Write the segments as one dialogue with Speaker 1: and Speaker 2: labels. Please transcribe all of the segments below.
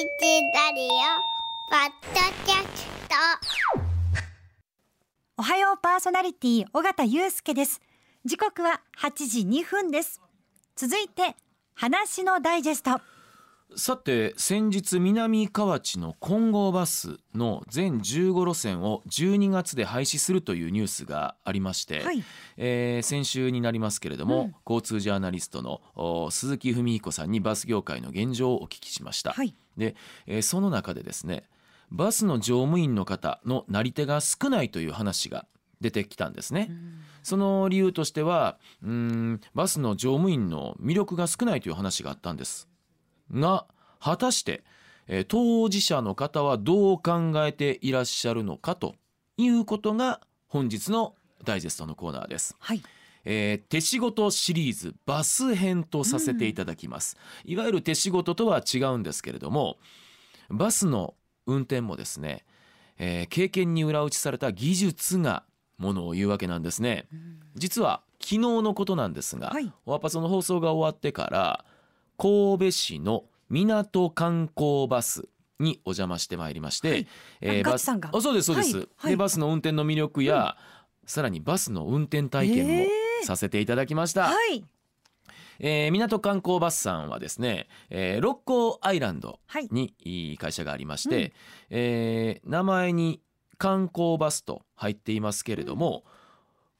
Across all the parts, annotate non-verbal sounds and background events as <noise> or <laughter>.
Speaker 1: ラディオポッドキャスト。
Speaker 2: おはようパーソナリティ尾形祐介です。時刻は8時2分です。続いて話のダイジェスト。
Speaker 3: さて先日南河内の金剛バスの全15路線を12月で廃止するというニュースがありまして、
Speaker 2: はい。
Speaker 3: えー先週になりますけれども、
Speaker 2: うん。
Speaker 3: 交通ジャーナリストのお鈴木文彦さんにバス業界の現状をお聞きしました。
Speaker 2: はい
Speaker 3: で、えーその中でですねバスの乗務員の方のなり手が少ないという話が出てきたんですね。その理由としてはうーんバスの乗務員の魅力が少ないという話があったんです。が果たして、えー当事者の方はどう考えていらっしゃるのかということが本日のダイジェストのコーナーです。
Speaker 2: はい
Speaker 3: えー手仕事シリーズバス編とさせていただきます、いわゆる手仕事とは違うんですけれどもバスの運転もですね、えー経験に裏打ちされた技術がものを言うわけなんですね、実は昨日のことなんですが、
Speaker 2: はい。
Speaker 3: オアパソの放送が終わってから神戸市の港観光バスにお邪魔してまいりまして、
Speaker 2: はい。あガチさんが。
Speaker 3: あそうですそうです、
Speaker 2: はい。はい。
Speaker 3: でバスの運転の魅力や、さらにバスの運転体験も
Speaker 2: えー
Speaker 3: させていただきました、
Speaker 2: はい。
Speaker 3: えー港観光バスさんはですね、えー六甲アイランド
Speaker 2: はい。
Speaker 3: にいい会社がありまして、
Speaker 2: うん。
Speaker 3: えー名前に観光バスと入っていますけれども、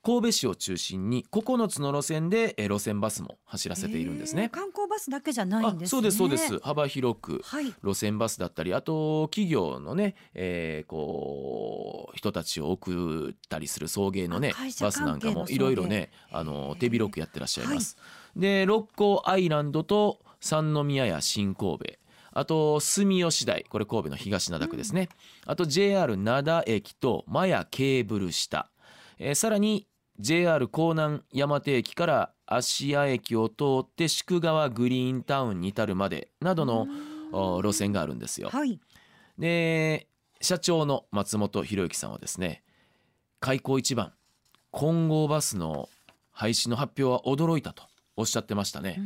Speaker 3: 神戸市を中心に9つの路線で、えー路線バスも走らせているんですね。
Speaker 2: えー観光バスだけじゃないんですね。
Speaker 3: あそうですそうです。幅広く
Speaker 2: はい。
Speaker 3: 路線バスだったりあと企業のね、えーこう人たちを送ったりする送迎のねバスなんかもいろいろねあの手広くやってらっしゃいます。で六甲アイランドと三宮や新神戸。あと住吉台。これ神戸の東灘区ですね、あと JR 灘駅とマヤケーブル下、えーさらに JR 江南山手駅から芦屋駅を通って宿川グリーンタウンに至るまでなどのお路線があるんですよ。
Speaker 2: はい
Speaker 3: で社長の松本博之さんはですね開港一番金剛バスの廃止の発表は驚いたとおっしゃってましたね
Speaker 2: う。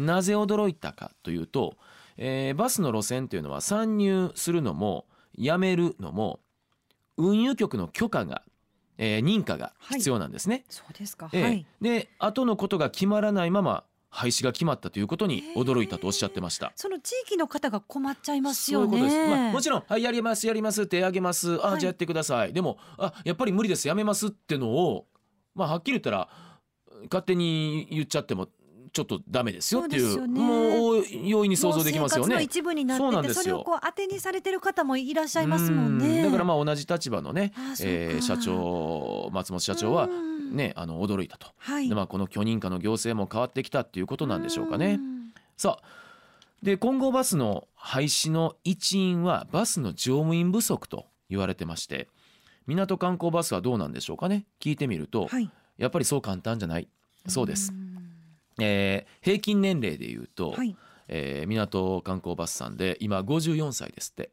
Speaker 2: ん
Speaker 3: なぜ驚いたかというと、えーバスの路線というのは参入するのもやめるのも運輸局の許可が、えー認可が必要なんですね。
Speaker 2: そうですか
Speaker 3: ええ
Speaker 2: はい
Speaker 3: で後のことが決まらないまま廃止が決まったということに驚いたとおっしゃってました。
Speaker 2: その地域の方が困っちゃいますよ
Speaker 3: そういうことです。まあ、
Speaker 2: ね
Speaker 3: もちろん、はい、やります、やります、手挙げます、あ、
Speaker 2: はい
Speaker 3: じゃあやってください。でも、あ、やっぱり無理です、やめますってのを。まあ、はっきり言ったら、勝手に言っちゃっても、ちょっとダメですよっていう。
Speaker 2: ね。
Speaker 3: もう、容易に想像できますよね。
Speaker 2: 一部にな
Speaker 3: そう
Speaker 2: ってて
Speaker 3: なんですよ。
Speaker 2: それをこう当てにされてる方もいらっしゃいますもん
Speaker 3: う
Speaker 2: ね
Speaker 3: だから、まあ、同じ立場のねえー社長、松本社長は
Speaker 2: う。ん。
Speaker 3: ね、あの、驚いたと。
Speaker 2: はい。
Speaker 3: で、まあ、この許認可の行政も変わってきたっていうことなんでしょうかね。
Speaker 2: う。ん。
Speaker 3: さあで今後バスの廃止の一因はバスの乗務員不足と言われてまして港観光バスはどうなんでしょうかね。聞いてみると、
Speaker 2: はい。
Speaker 3: やっぱりそう簡単じゃない。そうです、
Speaker 2: ん
Speaker 3: えー平均年齢でいうと、
Speaker 2: はい。
Speaker 3: えー港観光バスさんで今54歳ですって。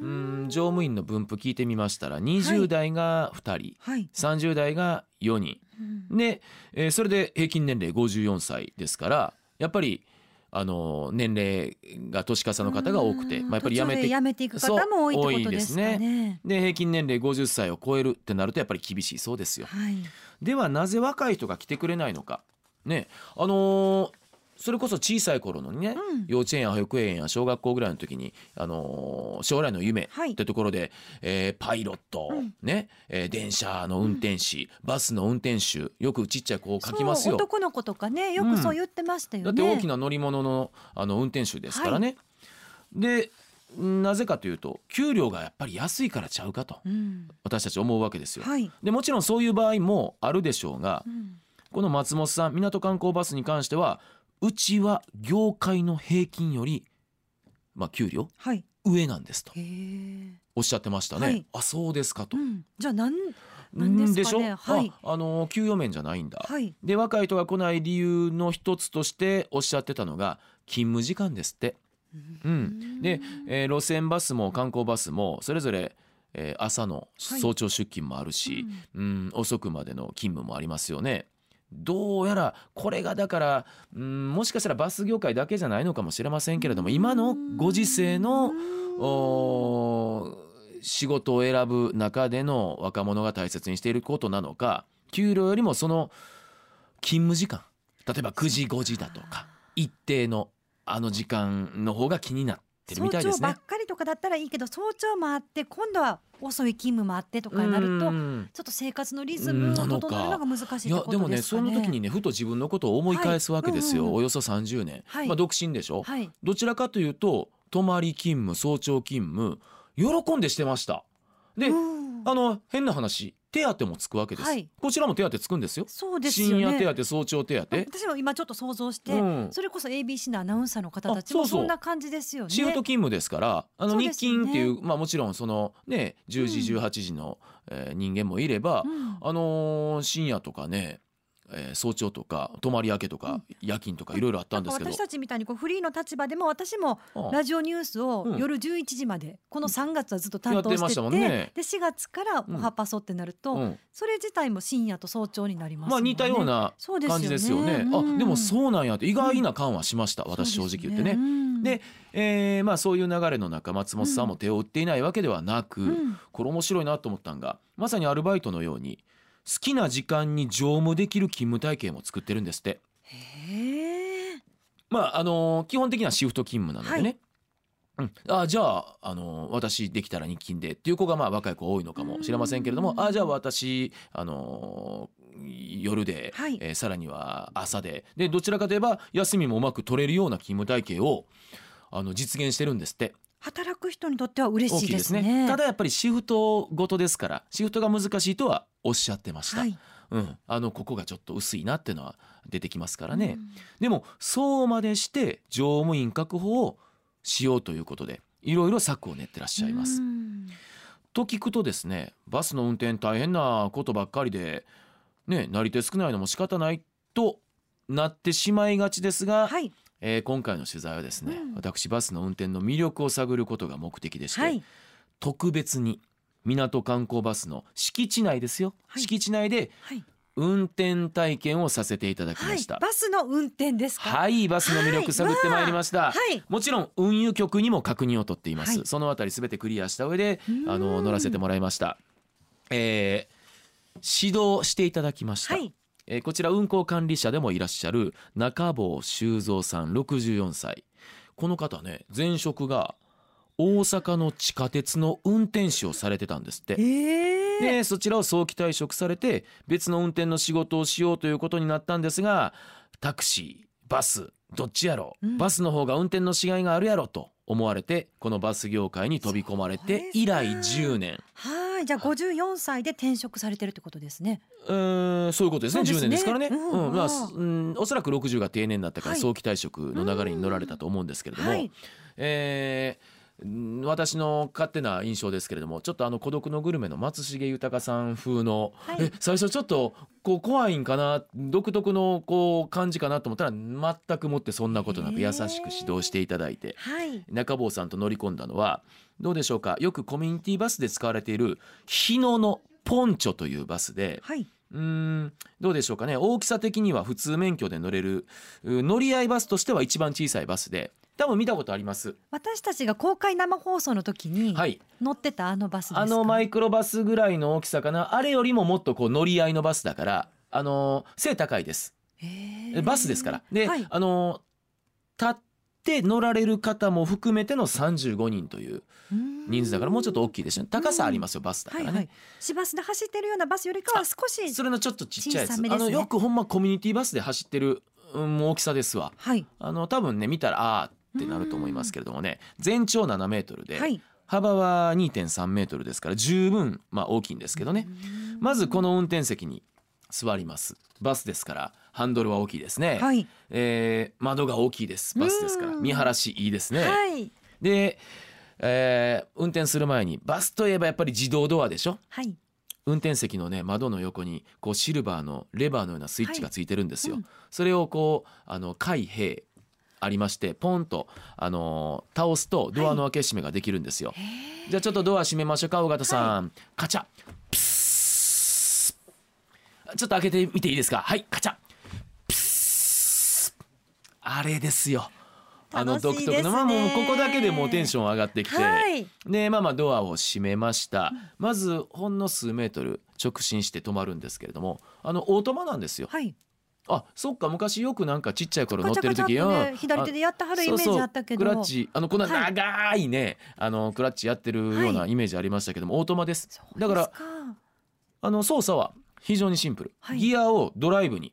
Speaker 3: うん。乗務員の分布聞いてみましたら20代が2人、
Speaker 2: はい。
Speaker 3: 30代が4人。
Speaker 2: うん。
Speaker 3: で、えーそれで平均年齢54歳ですからやっぱりあの年齢が年重の方が多くて、
Speaker 2: うん。
Speaker 3: まあ、やっぱりやめて
Speaker 2: 途中で辞めていく方も多いってことですね。
Speaker 3: で平均年齢50歳を超えるってなるとやっぱり厳しいそうですよ。
Speaker 2: はい。
Speaker 3: ではなぜ若い人が来てくれないのか。ね。あのーそれこそ小さい頃のね、
Speaker 2: うん。
Speaker 3: 幼稚園や保育園や小学校ぐらいの時に、あのー将来の夢
Speaker 2: はい。
Speaker 3: ってところで、えーパイロット、
Speaker 2: うん。
Speaker 3: ね、えー電車の運転士、バスの運転手よくちっちゃい子を書きますよ。
Speaker 2: 男の子とかねよくそう言ってましたよね、
Speaker 3: だって大きな乗り物のあの運転手ですからね。でなぜかというと給料がやっぱり安いからちゃうかと
Speaker 2: うん。
Speaker 3: 私たち思うわけですよ。
Speaker 2: はい、
Speaker 3: でもちろんそういう場合もあるでしょうが
Speaker 2: うん
Speaker 3: この松本さん港観光バスに関してはうちは業界の平均より、まあ、給料
Speaker 2: はい。
Speaker 3: 上なんですと。おっしゃってましたね。
Speaker 2: はい。
Speaker 3: あそうですかと。
Speaker 2: うん、じゃあなんなんですかね。
Speaker 3: でしょ、
Speaker 2: はい。
Speaker 3: ああの給与面じゃないんだ。
Speaker 2: はい。
Speaker 3: で若い人が来ない理由の一つとしておっしゃってたのが勤務時間ですって。うん、で、えー路線バスも観光バスもそれぞれ、えー朝の
Speaker 2: はい
Speaker 3: 早朝出勤もあるし、うん遅くまでの勤務もありますよね。どうやらこれがだからうんもしかしたらバス業界だけじゃないのかもしれませんけれども今のご時世のお仕事を選ぶ中での若者が大切にしていることなのか給料よりもその勤務時間例えば9時5時だとか一定のあの時間の方が気になってるみたいですね
Speaker 2: 早朝ばっ。かりとかだったらいいけど早朝もあって今度は遅い勤務もあってとかになると
Speaker 3: うん。
Speaker 2: ちょっと生活のリズムを整えるのが難しいってこと
Speaker 3: いやでもね。その時にねふと自分のことを思い返すわけですよ、
Speaker 2: はい。うんうん
Speaker 3: およそ30年、
Speaker 2: はい。
Speaker 3: まあ独身でしょ、
Speaker 2: はい。
Speaker 3: どちらかというと泊まり勤務早朝勤務喜んでしてました。で、
Speaker 2: うん。
Speaker 3: あの変な話手当もつくわけです、
Speaker 2: はい。
Speaker 3: こちらも手当つくんですよ。
Speaker 2: そうですよ
Speaker 3: 深夜
Speaker 2: ね。
Speaker 3: 手当早朝手当
Speaker 2: 私も今ちょっと想像して、
Speaker 3: うん。
Speaker 2: それこそ ABC のアナウンサーの方たちもそんな感じですよね。
Speaker 3: シフト勤務ですからあの日勤っていうまあもちろんそのね10時
Speaker 2: うん。
Speaker 3: 18時の、えー人間もいれば、
Speaker 2: うん。
Speaker 3: あのー深夜とかね、えー早朝とか泊まり明けとか、夜勤とかいろいろあったんですけど。
Speaker 2: 私たちみたいにこうフリーの立場でも私も
Speaker 3: あ
Speaker 2: ラジオニュースを
Speaker 3: うん。
Speaker 2: 夜11時までこの3月はずっと担当
Speaker 3: やってまして
Speaker 2: てて、
Speaker 3: もんね。
Speaker 2: で4月からおはっぱそってなると、
Speaker 3: うん。
Speaker 2: それ自体も深夜と早朝になります。
Speaker 3: まあ似たような
Speaker 2: そうですよね。
Speaker 3: 感じですよね。
Speaker 2: うん。
Speaker 3: あでもそうなんやって意外な感はしました、私正直言ってね。
Speaker 2: で
Speaker 3: で、えーまあそういう流れの中松本さんも手を打っていないわけではなく、
Speaker 2: うん。
Speaker 3: これ面白いなと思ったんがまさにアルバイトのように好きな時間に乗務できる勤務体系も作ってるんですって。
Speaker 2: へえ。
Speaker 3: まああのー基本的にはシフト勤務なのでね。うん、あじゃあ、あのー私できたら日勤でっていう子がまあ若い子多いのかもしれませんけれども
Speaker 2: うん
Speaker 3: あじゃあ私、あのー夜で、
Speaker 2: はい
Speaker 3: えーさらには朝ででどちらかといえば休みもうまく取れるような勤務体系をあの実現してるんですって
Speaker 2: 働く人にとっては嬉しい
Speaker 3: です
Speaker 2: ね。
Speaker 3: ね。ただやっぱりシフトごとですからシフトが難しいとはおっしゃってました、
Speaker 2: はい。
Speaker 3: うん、あのここがちょっと薄いなっていうのは出てきますからね、
Speaker 2: うん。
Speaker 3: でもそうまでして乗務員確保をしようということでいろいろ策を練ってらっしゃいます。
Speaker 2: うん。
Speaker 3: と聞くとですねバスの運転大変なことばっかりで、ね、なり手少ないのも仕方ないとなってしまいがちですが、
Speaker 2: はい
Speaker 3: えー今回の取材はですね、
Speaker 2: うん
Speaker 3: 私バスの運転の魅力を探ることが目的でして、
Speaker 2: はい
Speaker 3: 特別に港観光バスの敷地内ですよ、
Speaker 2: はい
Speaker 3: 敷地内で
Speaker 2: はい
Speaker 3: 運転体験をさせていただき
Speaker 2: はい
Speaker 3: ました。
Speaker 2: バスの運転ですか？
Speaker 3: はい、バスの魅力探ってまいりました。
Speaker 2: はい
Speaker 3: もちろん運輸局にも確認を取っています。
Speaker 2: はい
Speaker 3: そのあたりすべてクリアした上で
Speaker 2: うん
Speaker 3: あの乗らせてもらいました。えー指導していただきました。
Speaker 2: はい
Speaker 3: えーこちら運行管理者でもいらっしゃる中坊修造さん64歳。この方ね前職が大阪の地下鉄の運転士をされてたんですって。
Speaker 2: ええ
Speaker 3: でそちらを早期退職されて別の運転の仕事をしようということになったんですがタクシーバスどっちやろ、
Speaker 2: うん。
Speaker 3: バスの方が運転のしがいがあるやろと思われてこのバス業界に飛び込まれて以来10年。
Speaker 2: はいじゃあ54歳で転職されてるってことですね。
Speaker 3: うーんそういうことですね。10
Speaker 2: ですね。
Speaker 3: 年ですからね、
Speaker 2: うん
Speaker 3: うんまあすうん、おそらく60が定年だったから
Speaker 2: はい。
Speaker 3: 早期退職の流れに乗られたと思うんですけれども、
Speaker 2: はい。
Speaker 3: えーうん私の勝手な印象ですけれどもちょっとあの孤独のグルメの松重豊さん風の、
Speaker 2: はい。
Speaker 3: え最初ちょっとこう怖いんかな独特のこう感じかなと思ったら全くもってそんなことなく優しく指導していただいて。
Speaker 2: はい。
Speaker 3: 中坊さんと乗り込んだのはどうでしょうかよくコミュニティバスで使われている日野のポンチョというバスで
Speaker 2: はい。う
Speaker 3: ーんどうでしょうかね大きさ的には普通免許で乗れるう乗り合いバスとしては一番小さいバスで多分見たことあります。
Speaker 2: 私たちが公開生放送の時に
Speaker 3: はい。
Speaker 2: 乗ってたあのバスですか？
Speaker 3: あのマイクロバスぐらいの大きさかな。あれよりももっとこう乗り合いのバスだからあのー背高いです。バスですから。で、
Speaker 2: はい。
Speaker 3: あのー立って乗られる方も含めての35人という
Speaker 2: うん。
Speaker 3: 人数だからもうちょっと大きいですね。高さありますよバスだからね、
Speaker 2: はいはい。市バスで走ってるようなバスよりかは少し
Speaker 3: それのちょっとちっちゃいやつ、
Speaker 2: ね。
Speaker 3: あのよくほんまコミュニティバスで走ってる、うん、大きさですわ。
Speaker 2: はい。
Speaker 3: あの多分ね見たらあーってなると思いますけれどもね。全長7メートルで、
Speaker 2: はい。
Speaker 3: 幅は2.3メートルですから十分まあ大きいんですけどね。まずこの運転席に座ります。バスですからハンドルは大きいですね、
Speaker 2: はい。
Speaker 3: えー窓が大きいです。バスですから
Speaker 2: うん。
Speaker 3: 見晴らしいいですね、
Speaker 2: はい。
Speaker 3: で、えー運転する前にバスといえばやっぱり自動ドアでしょ？
Speaker 2: はい。
Speaker 3: 運転席のね窓の横にこうシルバーのレバーのようなスイッチがついてるんですよ、
Speaker 2: はい。うん。
Speaker 3: それをこうあの開閉ありましてポンとあのー倒すとドアの開け閉めができるんですよ、じゃあちょっとドア閉めましょうか尾形さん、カチャ。プス。ちょっと開けてみていいですか？はいカチャ。ピス。あれですよ。あの
Speaker 2: 楽しい
Speaker 3: 独特のまあもうここだけでもうテンション上がってきて、
Speaker 2: はい。
Speaker 3: でまあまあドアを閉めました、まずほんの数メートル直進して止まるんですけれどもあのオートマなんですよ。
Speaker 2: はい
Speaker 3: あそっか昔よくなんかちっちゃい頃乗ってる時
Speaker 2: ャっとね
Speaker 3: うん。
Speaker 2: 左手でやってはる
Speaker 3: あ
Speaker 2: イメージあったけど。
Speaker 3: クラッチあのこんな
Speaker 2: はい。
Speaker 3: 長いね、あのクラッチやってるような
Speaker 2: は
Speaker 3: イメージありましたけども、オートマです。だからあの操作は非常にシンプル、
Speaker 2: はい。
Speaker 3: ギアをドライブに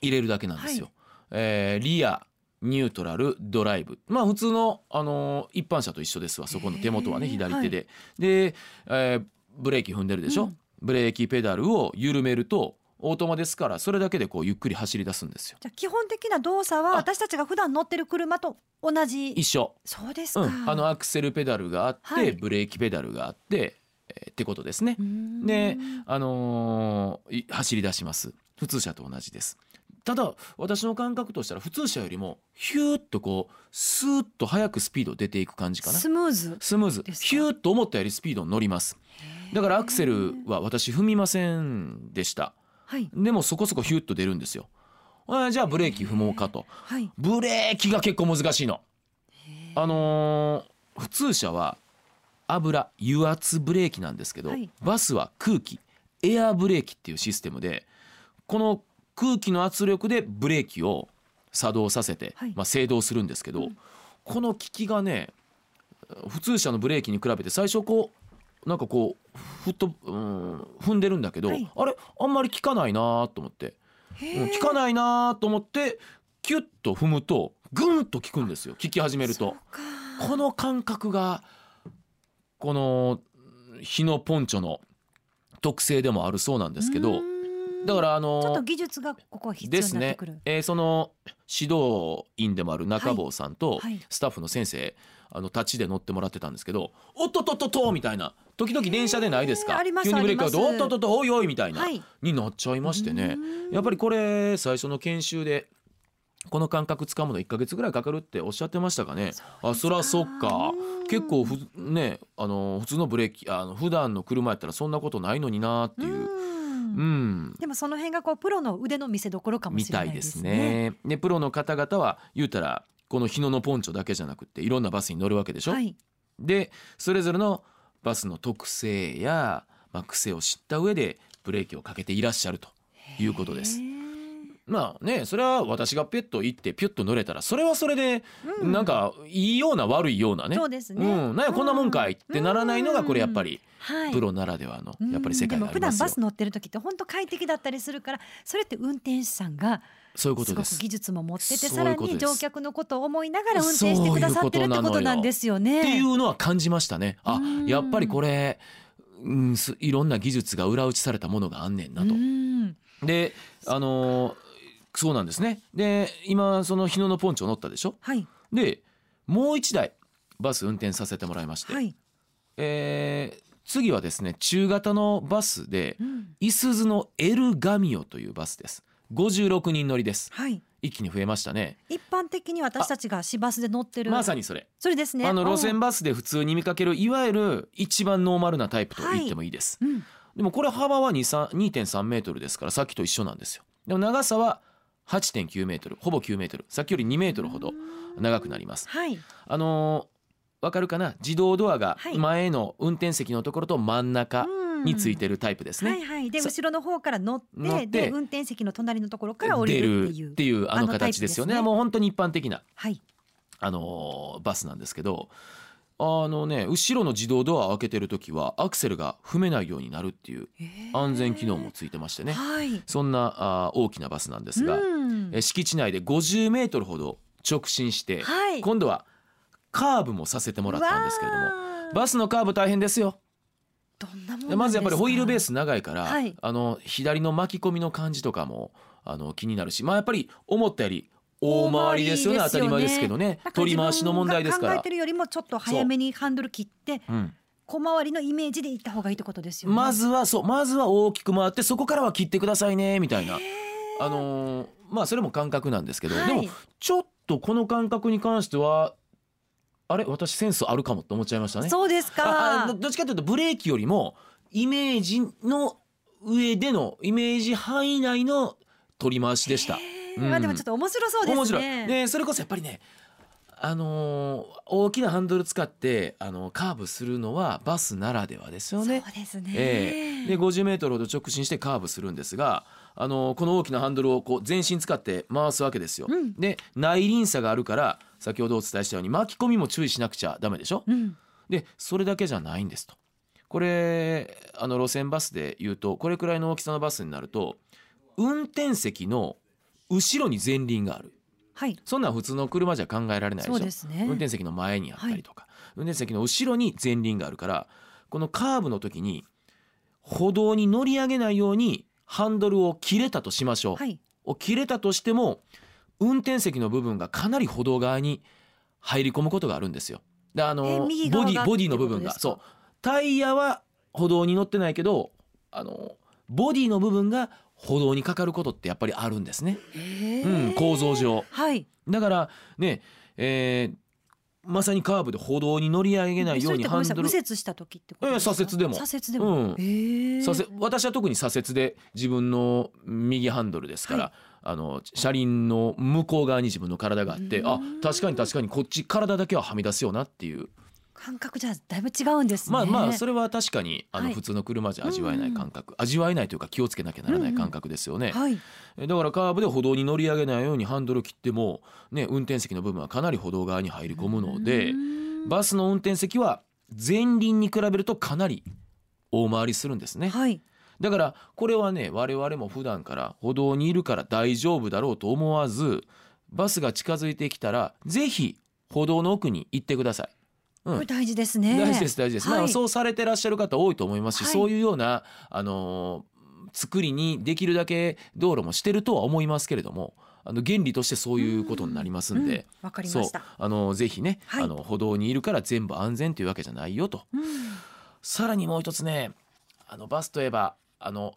Speaker 3: 入れるだけなんですよ、えーリアニュートラルドライブ。まあ普通の、あのー一般車と一緒ですわそこの手元はね左手で、で、えーブレーキ踏んでるでしょ、
Speaker 2: うん。
Speaker 3: ブレーキペダルを緩めるとオートマですからそれだけでこうゆっくり走り出すんですよ。
Speaker 2: じゃあ基本的な動作は
Speaker 3: あ。
Speaker 2: 私たちが普段乗ってる車と同じ。
Speaker 3: 一緒。
Speaker 2: そうですか、
Speaker 3: うん、あのアクセルペダルがあって、
Speaker 2: はい。
Speaker 3: ブレーキペダルがあって、えーってことですね。で、あのーい走り出します。普通車と同じです。ただ私の感覚としたら普通車よりもヒューッとこうスーッと速くスピード出ていく感じかな。
Speaker 2: スムーズ
Speaker 3: スムーズ。ヒューッと思ったよりスピードに乗ります。だからアクセルは私踏みませんでした
Speaker 2: はい。
Speaker 3: でもそこそこヒューッと出るんですよ。あじゃあブレーキ踏もうかと。
Speaker 2: はい。
Speaker 3: ブレーキが結構難しいの。あのー普通車は油油圧ブレーキなんですけど、
Speaker 2: はい。
Speaker 3: バスは空気エアブレーキっていうシステムでこの空気の圧力でブレーキを作動させて、
Speaker 2: はい。
Speaker 3: まあ、制動するんですけど、この機器がね普通車のブレーキに比べて最初こうなんかこうふっと、うん、踏んでるんだけど、
Speaker 2: はい。
Speaker 3: あれあんまり効かないなと思って。うん効かないなと思ってキュッと踏むとグンと効くんですよ。効き始めると。この感覚がこの日のポンチョの特性でもあるそうなんですけ
Speaker 2: う
Speaker 3: どだからあ
Speaker 2: ちょっと
Speaker 3: の
Speaker 2: 技術がここは必要
Speaker 3: ですね
Speaker 2: になってくる、
Speaker 3: えーその指導員でもある中坊さんと
Speaker 2: はい。
Speaker 3: スタッフの先生あの立ちで乗ってもらってたんですけど「おっとっとっとっと」みたいな時々電車でないですか？
Speaker 2: へーあります
Speaker 3: 急にブレーキが
Speaker 2: あります
Speaker 3: おっとっとっとおいおいみたいな、
Speaker 2: はい。
Speaker 3: になっちゃいましてね。やっぱりこれ最初の研修でこの感覚つかむの1ヶ月ぐらいかかるっておっしゃってましたかね。あそらそっか。
Speaker 2: うん。
Speaker 3: 結構ふねあの普通のブレーキあの普段の車やったらそんなことないのになっていう。
Speaker 2: う
Speaker 3: うん。ん
Speaker 2: でもその辺がこうプロの腕の見せ所かも
Speaker 3: み
Speaker 2: しれないで
Speaker 3: たいですす
Speaker 2: ね。
Speaker 3: ね。でプロの方々は言うたらこの日野のポンチョだけじゃなくっていろんなバスに乗るわけでしょ？
Speaker 2: はい。
Speaker 3: でそれぞれのバスの特性や、まあ、癖を知った上でブレーキをかけていらっしゃるということですまあねそれは私がペット行ってピュッと乗れたらそれはそれで
Speaker 2: うん
Speaker 3: なんかいいような悪いようなね。
Speaker 2: そうですね。
Speaker 3: うん、なんやこんなもんかいってならないのがこれやっぱり
Speaker 2: はい。
Speaker 3: プロならではのやっぱり世界がありますよ
Speaker 2: でも普段バス。乗ってる時って本当快適だったりするからそれって運転手さんが
Speaker 3: そういうことです
Speaker 2: すごく技。術も持っててさらに乗客のことを思いながら運転してくださってるってことなんですよね。
Speaker 3: っていうのは感じましたね。あ
Speaker 2: うん
Speaker 3: やっぱりこれ、うん、すいろんな技術が裏打ちされたものがあんねんなと
Speaker 2: う。ん
Speaker 3: であのーそうなんですね。で今その日野のポンチョ乗ったでしょ？
Speaker 2: はい
Speaker 3: でもう一台バス運転させてもらいまして、
Speaker 2: はい。
Speaker 3: えー次はですね中型のバスで
Speaker 2: うん
Speaker 3: いすゞのエルガミオというバスです。56人乗りです。
Speaker 2: はい。
Speaker 3: 一気に増えましたね。
Speaker 2: 一般的に私たちが市バスで乗ってる
Speaker 3: まさにそれ。
Speaker 2: それですね。
Speaker 3: あの路線
Speaker 2: バ
Speaker 3: バスで普通に見かけるいわゆる一番ノーマルなタイプと言ってもいいです。
Speaker 2: うん
Speaker 3: でもこれ幅は2 3 2.3メートルですからさっきと一緒なんですよ。でも長さは8.9メートルほぼ9メートルさっきより2メートルほど長くなります。
Speaker 2: はい
Speaker 3: あのーわかるかな？自動ドアが
Speaker 2: はい
Speaker 3: 前の運転席のところと真ん中についてるタイプですね。
Speaker 2: はいはい。で
Speaker 3: さ
Speaker 2: 後ろの方から乗ってで運転席の隣のところから降り
Speaker 3: 出る
Speaker 2: るっていう。
Speaker 3: っていうあの形ですよね。
Speaker 2: ね。
Speaker 3: もう本当に一般的な
Speaker 2: はい。
Speaker 3: あのーバスなんですけどあのね後ろの自動ドアを開けてる時はアクセルが踏めないようになるっていう安全機能もついてましてね。
Speaker 2: はい。
Speaker 3: そんなあー大きなバスなんですが、
Speaker 2: うん。
Speaker 3: え敷地内で50メートルほど直進して、
Speaker 2: はい。
Speaker 3: 今度はカーブもさせてもらったんですけれどもバスのカーブ大変ですよまずやっぱりホイールベー
Speaker 2: ス
Speaker 3: ス長いから、
Speaker 2: はい。
Speaker 3: あの左の巻き込みの感じとかもあの気になるしまあやっぱり思ったより大回りですよね。
Speaker 2: ね
Speaker 3: 当たり前ですけどね取り回しの問題ですから。
Speaker 2: 考えて。るよりもちょっと早めにハンドル切って
Speaker 3: うん。
Speaker 2: 小回りのイメージで行った方がいいってことですよね。
Speaker 3: まずはそうまずは大きく回ってそこからは切ってくださいねみたいな。あのーまあそれも感覚なんですけど、
Speaker 2: はい。
Speaker 3: でもちょっとこの感覚に関してはあれ私センスあるかもって思っちゃいましたね。
Speaker 2: そうですか
Speaker 3: どどっちかというとブレーキよりもイメージの上でのイメージ範囲内の取り回しでした。うん
Speaker 2: まあでもちょっと面白そうですね。
Speaker 3: 面白いでそれこそやっぱりねあのー大きなハンドル使ってあのカーブするのはバスならではですよね。
Speaker 2: そうですね。
Speaker 3: ええで50メートルほど直進してカーブするんですが、あのーこの大きなハンドルをこう全身使って回すわけですよ。
Speaker 2: うん
Speaker 3: で内輪差があるから先ほどお伝えしたように巻き込みも注意しなくちゃダメでしょ？
Speaker 2: うん。
Speaker 3: でそれだけじゃないんですと。これあの路線バスで言うとこれくらいの大きさのバスになると運転席の後ろに前輪がある
Speaker 2: はい。
Speaker 3: そんなん普通の車じゃ考えられないでしょ？
Speaker 2: ですね。
Speaker 3: 運転席の前にあったりとか、運転席の後ろに前輪があるからこのカーブの時に歩道に乗り上げないようにハンドルを切れたとしましょう、
Speaker 2: はい。
Speaker 3: を切れたとしても運転席の部分がかなり歩道側に入り込むことがあるんですよ。であ
Speaker 2: え
Speaker 3: のボディボディの部分がそうタイヤは歩道に乗ってないけどあのボディの部分が歩道にかかることってやっぱりあるんですね。うん、構造上。
Speaker 2: はい。
Speaker 3: だからね、えーまさにカーブで歩道に乗り上げないようにハンドル
Speaker 2: 右折した時ってことですか？
Speaker 3: 左折でも
Speaker 2: 左折でも。
Speaker 3: うん左折私は特に左折で自分の右ハンドルですから、
Speaker 2: は
Speaker 3: あの車輪の向こう側に自分の体があって
Speaker 2: うん
Speaker 3: あ確かに確かにこっち体だけははみ出すよなっていう
Speaker 2: 感覚じゃだいぶ違うんですね。
Speaker 3: まあまあそれは確かにあの
Speaker 2: はい
Speaker 3: 普通の車じゃ味わえない感覚、味わえないというか気をつけなきゃならない感覚ですよね。
Speaker 2: はい。
Speaker 3: えだからカーブで歩道に乗り上げないようにハンドル切っても、ね、運転席の部分はかなり歩道側に入り込むので
Speaker 2: うん
Speaker 3: バスの運転席は前輪に比べるとかなり大回りするんですね。
Speaker 2: はい。
Speaker 3: だからこれはね我々も普段から歩道にいるから大丈夫だろうと思わずバスが近づいてきたらぜひ歩道の奥に行ってください。うん。
Speaker 2: これ大事ですね。
Speaker 3: 大事です大事です、
Speaker 2: はい。
Speaker 3: まあ、そうされてらっしゃる方多いと思いますし、
Speaker 2: はい。
Speaker 3: そういうような、あのー作りにできるだけ道路もしてるとは思いますけれどもあの原理としてそういうことになりますんで。
Speaker 2: うん。わかり
Speaker 3: そう
Speaker 2: ました。
Speaker 3: あのぜひね、
Speaker 2: はい。
Speaker 3: あの歩道にいるから全部安全というわけじゃないよと。
Speaker 2: うん。
Speaker 3: さらにもう一つねあのバスといえばあの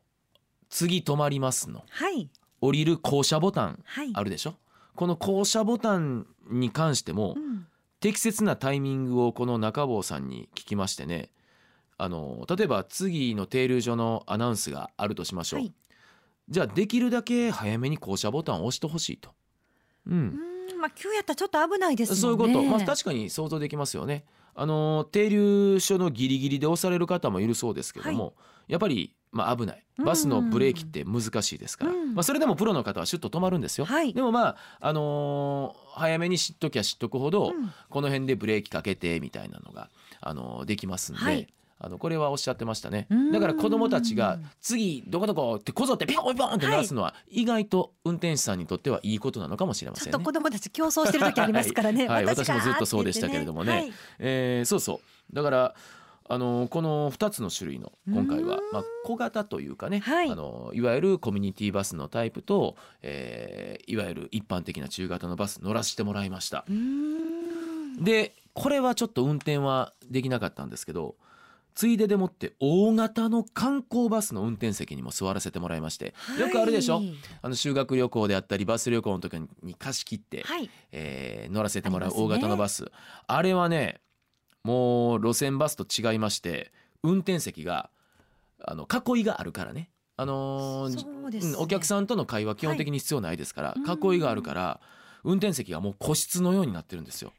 Speaker 3: 次止まりますの。
Speaker 2: はい。
Speaker 3: 降りる降車ボタン
Speaker 2: はい。
Speaker 3: あるでしょ？この降車ボタンに関しても
Speaker 2: うん。
Speaker 3: 適切なタイミングをこの中坊さんに聞きましてね。あの例えば次の停留所のアナウンスがあるとしましょう、
Speaker 2: はい。
Speaker 3: じゃあできるだけ早めに降車ボタンを押してほしいと、うん。
Speaker 2: うんまあ急やったらちょっと危ないですもね。
Speaker 3: そうんいうこと、まあ、確かに想像できますよね。あの停留所のギリギリで押される方もいるそうですけども、やっぱりまあ危ない。バスのブレーキって難しいですから、
Speaker 2: うん。
Speaker 3: まあ、それでもプロの方はシュッと止まるんですよ、
Speaker 2: はい。
Speaker 3: でもまああのー早めに知っときゃ知っとくほど、
Speaker 2: うん。
Speaker 3: この辺でブレーキかけてみたいなのが、あのーできますんで、
Speaker 2: はい。
Speaker 3: あのこれはおっしゃってましたね。
Speaker 2: うん。
Speaker 3: だから子供たちが次どこどこってこぞってピコンピコンって鳴らすのは意外と運転手さんにとってはいいことなのかもしれま
Speaker 2: ちょ
Speaker 3: せんね。
Speaker 2: っと子供たち競争してる時ありますからね。
Speaker 3: はい。
Speaker 2: 私
Speaker 3: もずっとそうでしたけれどもね。
Speaker 2: はい。
Speaker 3: えーそうそう。だからあのこの2つの種類の今回はまあ、小型というかね、
Speaker 2: はい。
Speaker 3: あのいわゆるコミュニティバスのタイプと、えーいわゆる一般的な中型のバス乗らせてもらいました。でこれはちょっと運転はできなかったんですけどついででもって大型の観光バスの運転席にも座らせてもらいまして、よくあるでしょ？
Speaker 2: はい
Speaker 3: あの修学旅行であったりバス旅行の時に貸し切って、
Speaker 2: はい。
Speaker 3: えー乗らせてもらう大型のバス。あ,、れはねもう路線バスと違いまして運転席があの囲いがあるからね、あのー
Speaker 2: ね。
Speaker 3: うんお客さんとの会話基本的に必要ないですから、
Speaker 2: はい
Speaker 3: 囲いがあるから運転席がもう個室のようになってるんですよ、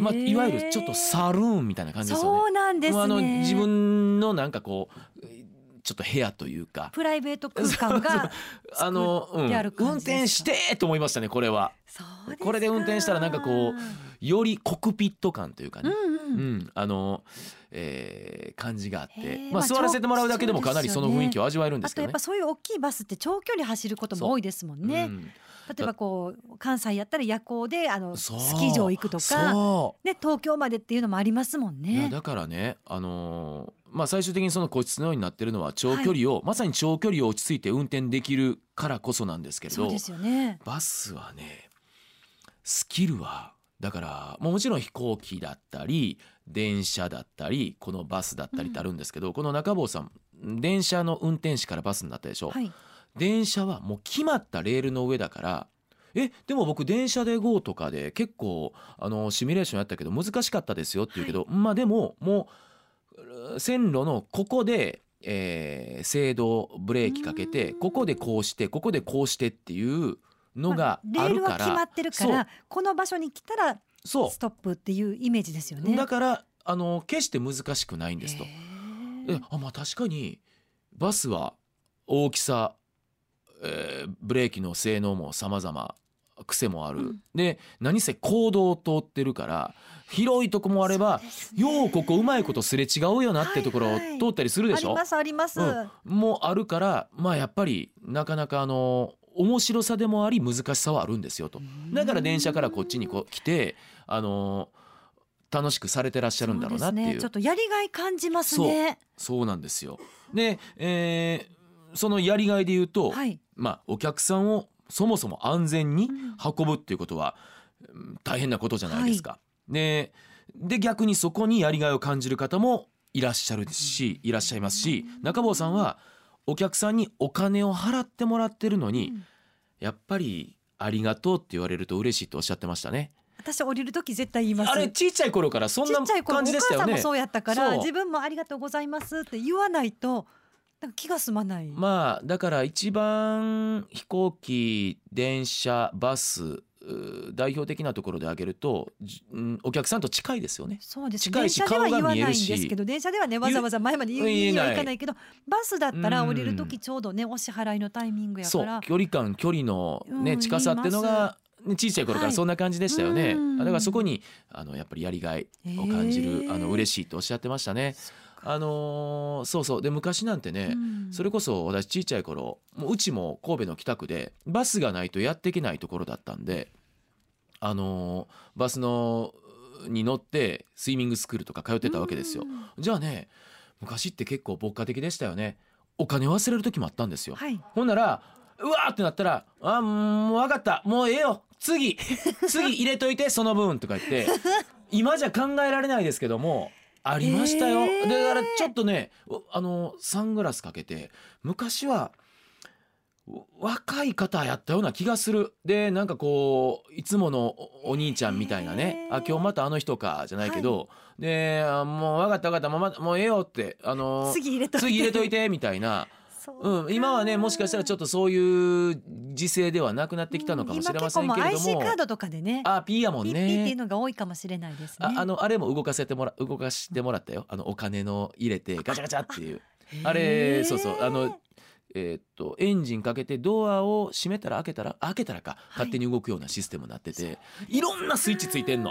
Speaker 3: まあ、いわゆるちょっとサルーンみたいな感じですよね。
Speaker 2: そうなんですね。
Speaker 3: あの自分のなんかこうちょっと部屋というか。
Speaker 2: プライベート空間が <laughs>
Speaker 3: あの、うん、運転してと思いましたねこれは。これで運転したらなんかこよりコクピット感というかね、
Speaker 2: うん
Speaker 3: う
Speaker 2: うん。
Speaker 3: んあの、えー感じがあって。まあ、
Speaker 2: まあ
Speaker 3: 座らせてもらうだけでもかなりその雰囲気を味わえるんですけどね。
Speaker 2: あとやっぱ。そういう大きいバスって長距離走ることも多いですもんね。
Speaker 3: うん。
Speaker 2: 例えばこう関西やったら夜行であのスキー場行くとか、
Speaker 3: そ
Speaker 2: ね東京までっていうのもありますもん
Speaker 3: ういや
Speaker 2: ね。
Speaker 3: だからね、あのーまあ、最終的にその個室のようになってるのは長距離を、まさに長距離を落ち着いて運転できるからこそなんですけれど
Speaker 2: そうですよね。
Speaker 3: バスはねスキルはだからもうもちろん飛行機だったり電車だったりこのバスだったりってあるんですけど、この中坊さん電車の運転士からバスになったでしょ、
Speaker 2: はい。
Speaker 3: 電車はもう決まったレールの上だからえでも僕電車で GO とかで結構あのシミュレーションやったけど難しかったですよって言うけど、まあでももう線路のここでえー、制動ブレーキかけてここでこうしてここでこうしてっていうのが
Speaker 2: まあレール
Speaker 3: あるから、
Speaker 2: は決まってるからこの場所に来たらストップっていうイメージですよね。
Speaker 3: だからあの決して難しくないんですと。あまあ確かにバスは大きさ、えーブレーキの性能も様々癖もある、
Speaker 2: うん。
Speaker 3: で何せ公道を通ってるから広いとこもあれば、
Speaker 2: ね。
Speaker 3: ようここうまいことすれ違うよなってところを
Speaker 2: はいはい。
Speaker 3: 通ったりするでしょ、
Speaker 2: ありますあります。
Speaker 3: うん。もうあるからまあやっぱりなかなかあの面白さでもあり難しさはあるんですよと。だから電車からこっちにこう来てあの楽しくされてらっしゃるんだろうなっていう
Speaker 2: ね、ちょっとやりがい感じますね。
Speaker 3: そうなんですよ。で、えーそのやりがいで言うと、
Speaker 2: はい。
Speaker 3: まあお客さんをそもそも安全に
Speaker 2: うん
Speaker 3: 運ぶっていうことは、うん大変なことじゃないですか。でで逆にそこにやりがいを感じる方もいらっしゃるしいらっしゃいますし中坊さんはお客さんにお金を払ってもらってるのに、
Speaker 2: うん
Speaker 3: やっぱりありがとうって言われると嬉しいとおっしゃってましたね。
Speaker 2: 私降りる時絶対言います。
Speaker 3: あれちっちゃい頃からそんな感じ
Speaker 2: 母
Speaker 3: でしたよね。
Speaker 2: さんもそうやったから自分もありがとうございますって言わないとなんか気が済まない。
Speaker 3: まあだから一番飛行機電車バス代表的なところで挙げると、じうんお客さんと近いですよね。
Speaker 2: そうです。
Speaker 3: 近いし
Speaker 2: 電車では言わないんで
Speaker 3: 顔が見えるし
Speaker 2: すけど電車ではねわざわざ前まで言うには行かないけどバスだったら
Speaker 3: うん。
Speaker 2: 降りる時ちょうどねお支払いのタイミングやから。
Speaker 3: 距離感距離の、ね
Speaker 2: うん
Speaker 3: 近さっていうのが、ね、小さい頃から
Speaker 2: はい。
Speaker 3: そんな感じでしたよね。
Speaker 2: うん。
Speaker 3: だからそこにあのやっぱりやりがいを感じる、
Speaker 2: へー。
Speaker 3: あの嬉しいとおっしゃってましたね。あのーそうそう。で昔なんてね、
Speaker 2: うん。
Speaker 3: それこそ私ちっちゃい頃もううちも神戸の北区でバスがないとやっていけないところだったんであのーバスのに乗ってスイミングスクールとか通ってたわけですよ。じゃあね昔って結構牧歌的でしたよね。お金忘れる時もあったんですよ。
Speaker 2: はい。
Speaker 3: ほんならうわーってなったら「あもう分かった。もうええよ。次。次入れといてその分」とか言って。今じゃ考えられないですけどもありましたよ。
Speaker 2: へー。
Speaker 3: でだからちょっとねおあのサングラスかけて昔はお若い方やったような気がする。でなんかこういつものおお兄ちゃんみたいなね。あ今日またあの人かじゃないけど、であもう分かった分かったもうまもうええよってあの
Speaker 2: 次入れといて。
Speaker 3: 次入れといてみたいな。
Speaker 2: そう
Speaker 3: うん、今はねもしかしたらちょっとそういう時勢ではなくなってきたのかもしれませんけれども、
Speaker 2: う IC カードとかでね
Speaker 3: あ P やもん
Speaker 2: ピッピッっていう
Speaker 3: ね
Speaker 2: のが多いかもしれないですね。
Speaker 3: ああのあれも動かせてもら動かしてもらったよ。あのお金の入れてガチャガチャっていう。あれそうそう。あのえーっとエンジンかけてドアを閉めたら開けたら開けたらか勝手に動くようなシステムになってて、い、ろんなスイッチついてんの。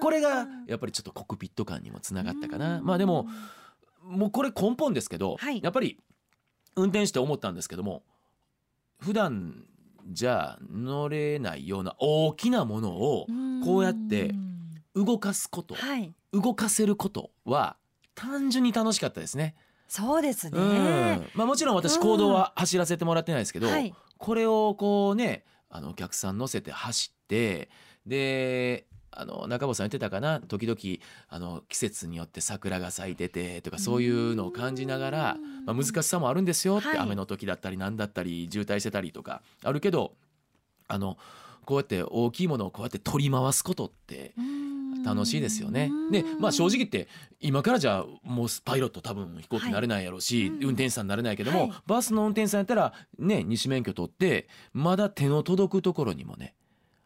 Speaker 3: これがやっぱりちょっとコックピット感にもつながったかな。まあでももうこれ根本ですけど、
Speaker 2: はい。
Speaker 3: やっぱり運転して思ったんですけども普段じゃ乗れないような大きなものをこうやって動かすこと
Speaker 2: はい。
Speaker 3: 動かせることは単純に楽しかったですね。
Speaker 2: そうです
Speaker 3: うん。
Speaker 2: ね
Speaker 3: まあ、もちろん私
Speaker 2: うん
Speaker 3: 行動は走らせてもらってないですけど、
Speaker 2: はい。
Speaker 3: これをこうねあのお客さん乗せて走ってであの中坊さん言ってたかな？時々あの季節によって桜が咲いててとかそういうのを感じながら、まあ、難しさもあるんですよって、
Speaker 2: はい。
Speaker 3: 雨の時だったり何だったり渋滞してたりとかあるけどあのこうやって大きいものをこうやって取り回すことって楽しいですよね。でまあ正直言って今からじゃあもうパイロット多分飛行機になれないやろうし、
Speaker 2: はい
Speaker 3: 運転手さんになれないけども、
Speaker 2: はい。
Speaker 3: バスの運転手さんやったらね二種免許取ってまだ手の届くところにもね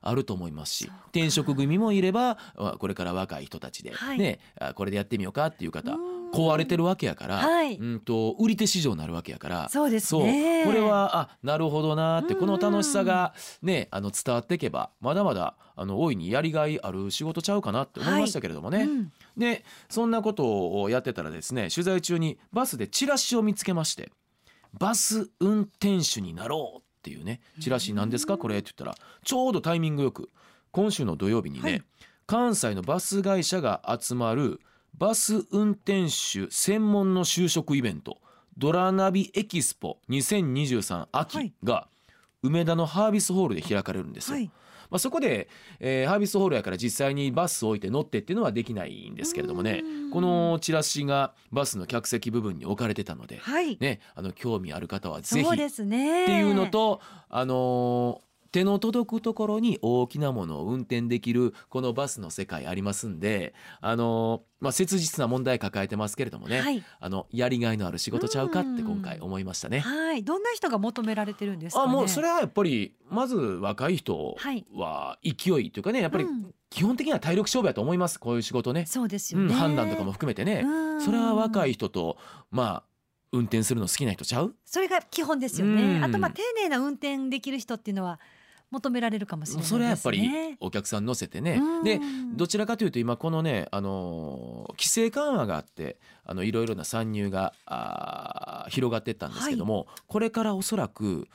Speaker 3: あると思いますし転職組もいればあこれから若い人たちで、
Speaker 2: はい。
Speaker 3: ねあこれでやってみようかっていう方
Speaker 2: うん。
Speaker 3: 壊れてるわけやから、
Speaker 2: はい。
Speaker 3: うんと売り手市場になるわけやから。
Speaker 2: そうですね。
Speaker 3: これはあなるほどなって
Speaker 2: うん。
Speaker 3: この楽しさがねあの伝わっていけばまだまだあの大いにやりがいある仕事ちゃうかなって思いましたけれどもね。
Speaker 2: うん。
Speaker 3: でそんなことをやってたらですね取材中にバスでチラシを見つけまして「バス運転手になろう」っていうねチラシなんですか？これって言ったらちょうどタイミングよく今週の土曜日にね、
Speaker 2: はい。
Speaker 3: 関西のバス会社が集まるバス運転手専門の就職イベントドラナビエキスポ2023
Speaker 2: は
Speaker 3: 秋
Speaker 2: い。
Speaker 3: が梅田のハービスホールで開かれるんですよ。
Speaker 2: はい
Speaker 3: まあ、そこで、えーハービスホールやから実際にバスを置いて乗ってっていうのはできないんですけれどもね。
Speaker 2: うん。
Speaker 3: このチラシがバスの客席部分に置かれてたので、
Speaker 2: はい。
Speaker 3: ね、あの興味ある方はぜひ。
Speaker 2: ね。
Speaker 3: ていうのと、あのー手の届くところに大きなものを運転できるこのバスの世界ありますんであのまあ切実な問題抱えてますけれどもね、
Speaker 2: はい。
Speaker 3: あのやりがいのある仕事ちゃうかって
Speaker 2: うん。
Speaker 3: 今回思いましたね。
Speaker 2: はい。どんな人が求められてるんですかね？
Speaker 3: あもうそれはやっぱりまず若い人
Speaker 2: は
Speaker 3: 勢いというかねやっぱり
Speaker 2: うん。
Speaker 3: 基本的には体力勝負やと思います。こういう仕事ね、
Speaker 2: そうですよね、
Speaker 3: うん、判断とかも含めてね。
Speaker 2: うん。
Speaker 3: それは若い人とまあ運転するの好きな人ちゃう？
Speaker 2: それが基本ですよ
Speaker 3: うん。
Speaker 2: ねあとまあ丁寧な運転できる人っていうのは求められるかもしれないね。
Speaker 3: それはやっぱりお客さん乗せてね。
Speaker 2: うん。
Speaker 3: でどちらかというと今このね、あのー規制緩和があってあのいろいろな参入があー広がっていったんですけども、これからおそらく、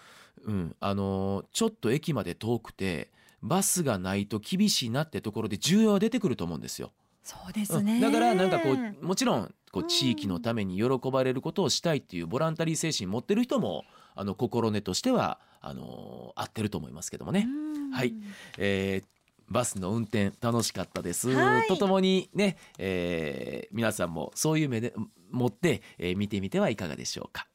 Speaker 3: うんあのーちょっと駅まで遠くてバスがないと厳しいなってところで需要は出てくると思うんですよ。
Speaker 2: そうで
Speaker 3: うん。
Speaker 2: すね、
Speaker 3: だからなんかこうもちろんこ
Speaker 2: う
Speaker 3: うん地域のために喜ばれることをしたいっていうボランタリー精神持ってる人もあの心根としてはあのー合ってると思いますけどもね。
Speaker 2: うん。
Speaker 3: はい。えーバスの運転楽しかったです、
Speaker 2: はい。
Speaker 3: とともにね、えー皆さんもそういう目で持って、えー見てみてはいかがでしょうか